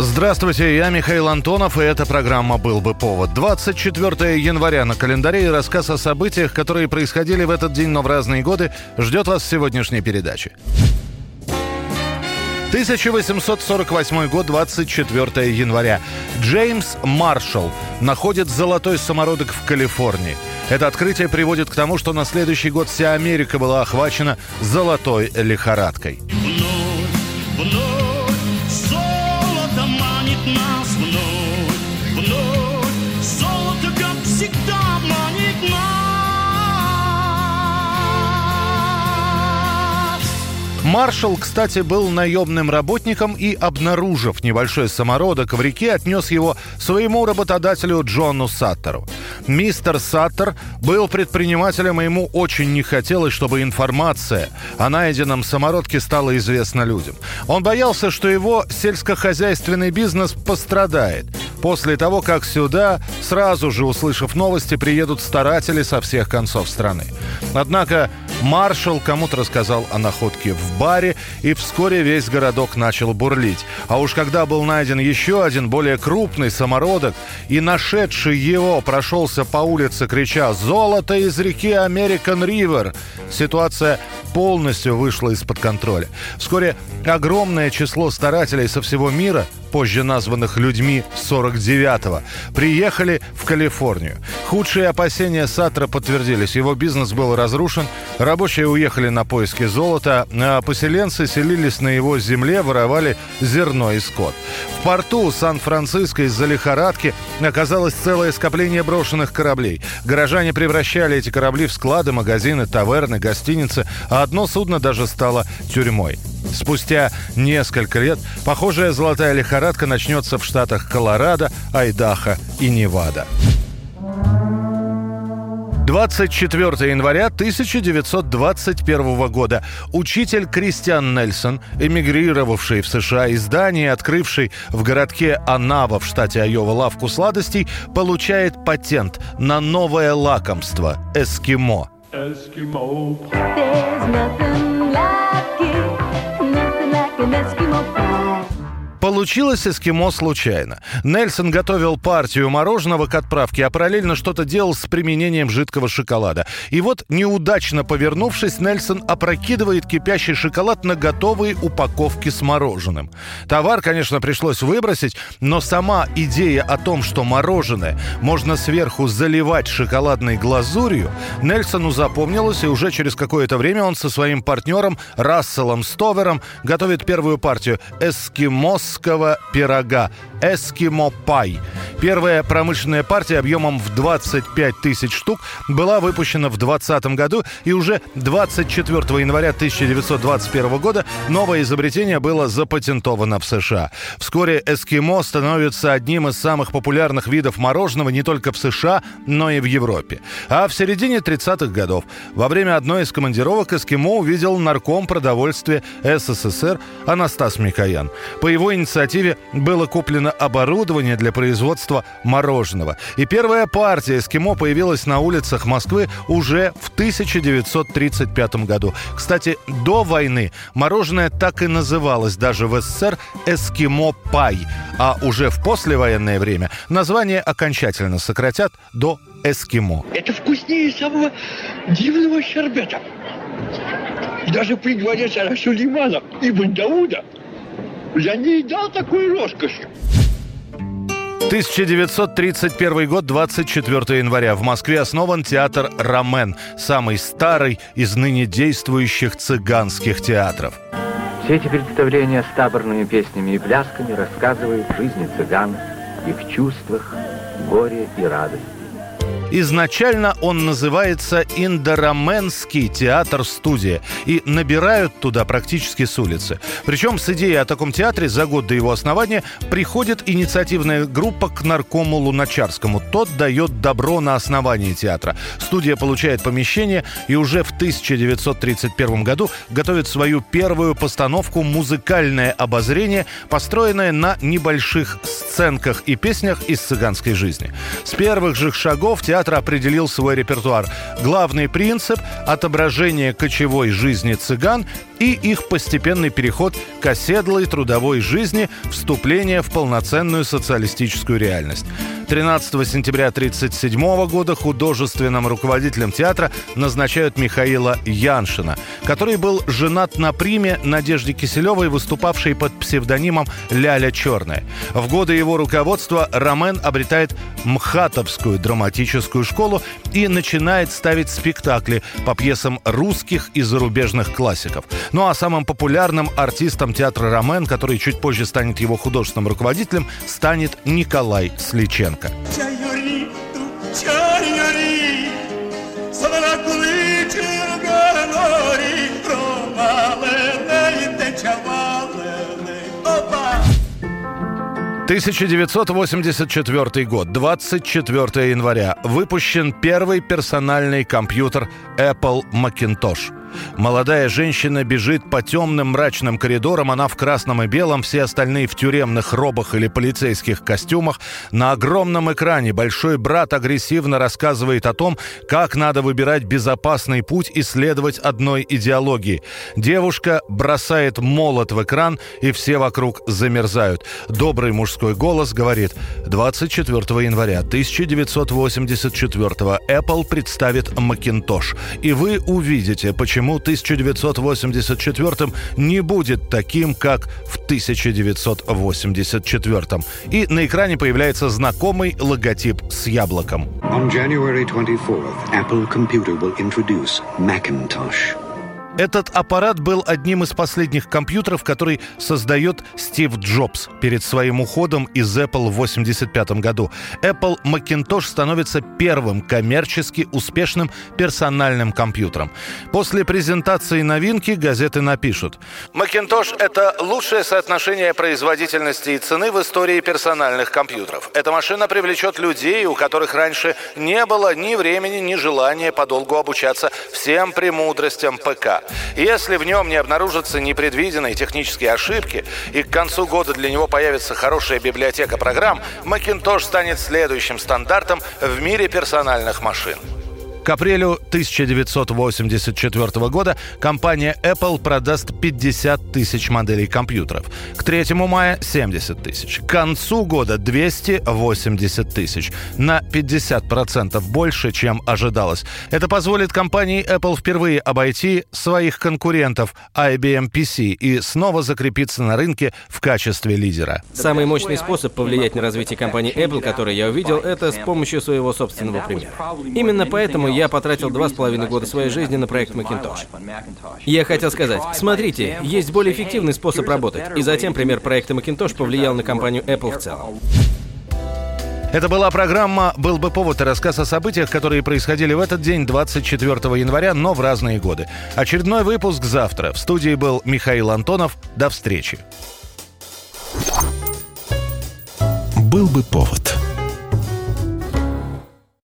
Здравствуйте, я Михаил Антонов, и эта программа «Был бы повод». 24 января на календаре и рассказ о событиях, которые происходили в этот день, но в разные годы, ждет вас в сегодняшней передаче. 1848 год, 24 января. Джеймс Маршалл находит золотой самородок в Калифорнии. Это открытие приводит к тому, что на следующий год вся Америка была охвачена золотой лихорадкой. Вновь, вновь Mickey. Маршал, кстати, был наемным работником и, обнаружив небольшой самородок в реке, отнес его своему работодателю Джону Саттеру. Мистер Саттер был предпринимателем, и ему очень не хотелось, чтобы информация о найденном самородке стала известна людям. Он боялся, что его сельскохозяйственный бизнес пострадает. После того, как сюда, сразу же услышав новости, приедут старатели со всех концов страны. Однако маршал кому-то рассказал о находке в баре, и вскоре весь городок начал бурлить. А уж когда был найден еще один, более крупный самородок, и нашедший его прошелся по улице, крича «Золото из реки Американ Ривер!», ситуация полностью вышла из-под контроля. Вскоре огромное число старателей со всего мира позже названных людьми 49-го, приехали в Калифорнию. Худшие опасения Сатра подтвердились. Его бизнес был разрушен, рабочие уехали на поиски золота, а поселенцы селились на его земле, воровали зерно и скот. В порту Сан-Франциско из-за лихорадки оказалось целое скопление брошенных кораблей. Горожане превращали эти корабли в склады, магазины, таверны, гостиницы, а одно судно даже стало тюрьмой. Спустя несколько лет похожая золотая лихорадка начнется в штатах Колорадо, Айдахо и Невада. 24 января 1921 года учитель Кристиан Нельсон, эмигрировавший в США из Дании, открывший в городке Анава в штате Айова лавку сладостей, получает патент на новое лакомство – эскимо. Eskimo an Eskimo pie. Получилось эскимо случайно. Нельсон готовил партию мороженого к отправке, а параллельно что-то делал с применением жидкого шоколада. И вот, неудачно повернувшись, Нельсон опрокидывает кипящий шоколад на готовые упаковки с мороженым. Товар, конечно, пришлось выбросить, но сама идея о том, что мороженое можно сверху заливать шоколадной глазурью, Нельсону запомнилась, и уже через какое-то время он со своим партнером Расселом Стовером готовит первую партию эскимосского пирога «Эскимо Пай». Первая промышленная партия объемом в 25 тысяч штук была выпущена в 2020 году, и уже 24 января 1921 года новое изобретение было запатентовано в США. Вскоре эскимо становится одним из самых популярных видов мороженого не только в США, но и в Европе. А в середине 30-х годов во время одной из командировок эскимо увидел нарком продовольствия СССР Анастас Микоян. По его инициативе было куплено оборудование для производства мороженого. И первая партия эскимо появилась на улицах Москвы уже в 1935 году. Кстати, до войны мороженое так и называлось даже в СССР «Эскимо Пай», а уже в послевоенное время название окончательно сократят до «Эскимо». Это вкуснее самого дивного щербета. Даже при дворе царя Сулеймана Ибн Дауда я не едал такой роскоши. 1931 год, 24 января. В Москве основан театр «Ромен», самый старый из ныне действующих цыганских театров. Все эти представления с таборными песнями и плясками рассказывают жизни цыган, их чувствах, горе и радость. Изначально он называется Индораменский театр-студия и набирают туда практически с улицы. Причем с идеей о таком театре за год до его основания приходит инициативная группа к наркому Луначарскому. Тот дает добро на основание театра. Студия получает помещение и уже в 1931 году готовит свою первую постановку «Музыкальное обозрение», построенное на небольших сценках и песнях из цыганской жизни. С первых же шагов театр определил свой репертуар. Главный принцип – отображение кочевой жизни цыган и их постепенный переход к оседлой трудовой жизни, вступление в полноценную социалистическую реальность. 13 сентября 1937 года художественным руководителем театра назначают Михаила Яншина, который был женат на приме Надежде Киселевой, выступавшей под псевдонимом «Ляля Черная». В годы его руководства Ромен обретает МХАТовскую драматическую школу и начинает ставить спектакли по пьесам русских и зарубежных классиков. Ну а самым популярным артистом театра «Ромен», который чуть позже станет его художественным руководителем, станет Николай Сличенко. Течавалене, Опа! 1984 год, 24 января. Выпущен первый персональный компьютер Apple Macintosh. Молодая женщина бежит по темным мрачным коридорам, она в красном и белом, все остальные в тюремных робах или полицейских костюмах. На огромном экране большой брат агрессивно рассказывает о том, как надо выбирать безопасный путь и следовать одной идеологии. Девушка бросает молот в экран, и все вокруг замерзают. Добрый мужской голос говорит, 24 января 1984 Apple представит Macintosh. И вы увидите, почему 1984 не будет таким, как в 1984. И на экране появляется знакомый логотип с яблоком. On January 24th, Apple Computer will introduce Macintosh. Этот аппарат был одним из последних компьютеров, который создает Стив Джобс перед своим уходом из Apple в 1985 году. Apple Macintosh становится первым коммерчески успешным персональным компьютером. После презентации новинки газеты напишут. Macintosh – это лучшее соотношение производительности и цены в истории персональных компьютеров. Эта машина привлечет людей, у которых раньше не было ни времени, ни желания подолгу обучаться всем премудростям ПК. Если в нем не обнаружатся непредвиденные технические ошибки и к концу года для него появится хорошая библиотека программ, Macintosh станет следующим стандартом в мире персональных машин. К апрелю 1984 года компания Apple продаст 50 тысяч моделей компьютеров. К 3 мая 70 тысяч. К концу года 280 тысяч. На 50% больше, чем ожидалось. Это позволит компании Apple впервые обойти своих конкурентов IBM PC и снова закрепиться на рынке в качестве лидера. Самый мощный способ повлиять на развитие компании Apple, который я увидел, это с помощью своего собственного примера. Именно поэтому я потратил два с половиной года своей жизни на проект Macintosh. Я хотел сказать, смотрите, есть более эффективный способ работать, и затем пример проекта Macintosh повлиял на компанию Apple в целом. Это была программа «Был бы повод» и рассказ о событиях, которые происходили в этот день, 24 января, но в разные годы. Очередной выпуск завтра. В студии был Михаил Антонов. До встречи. Был бы повод.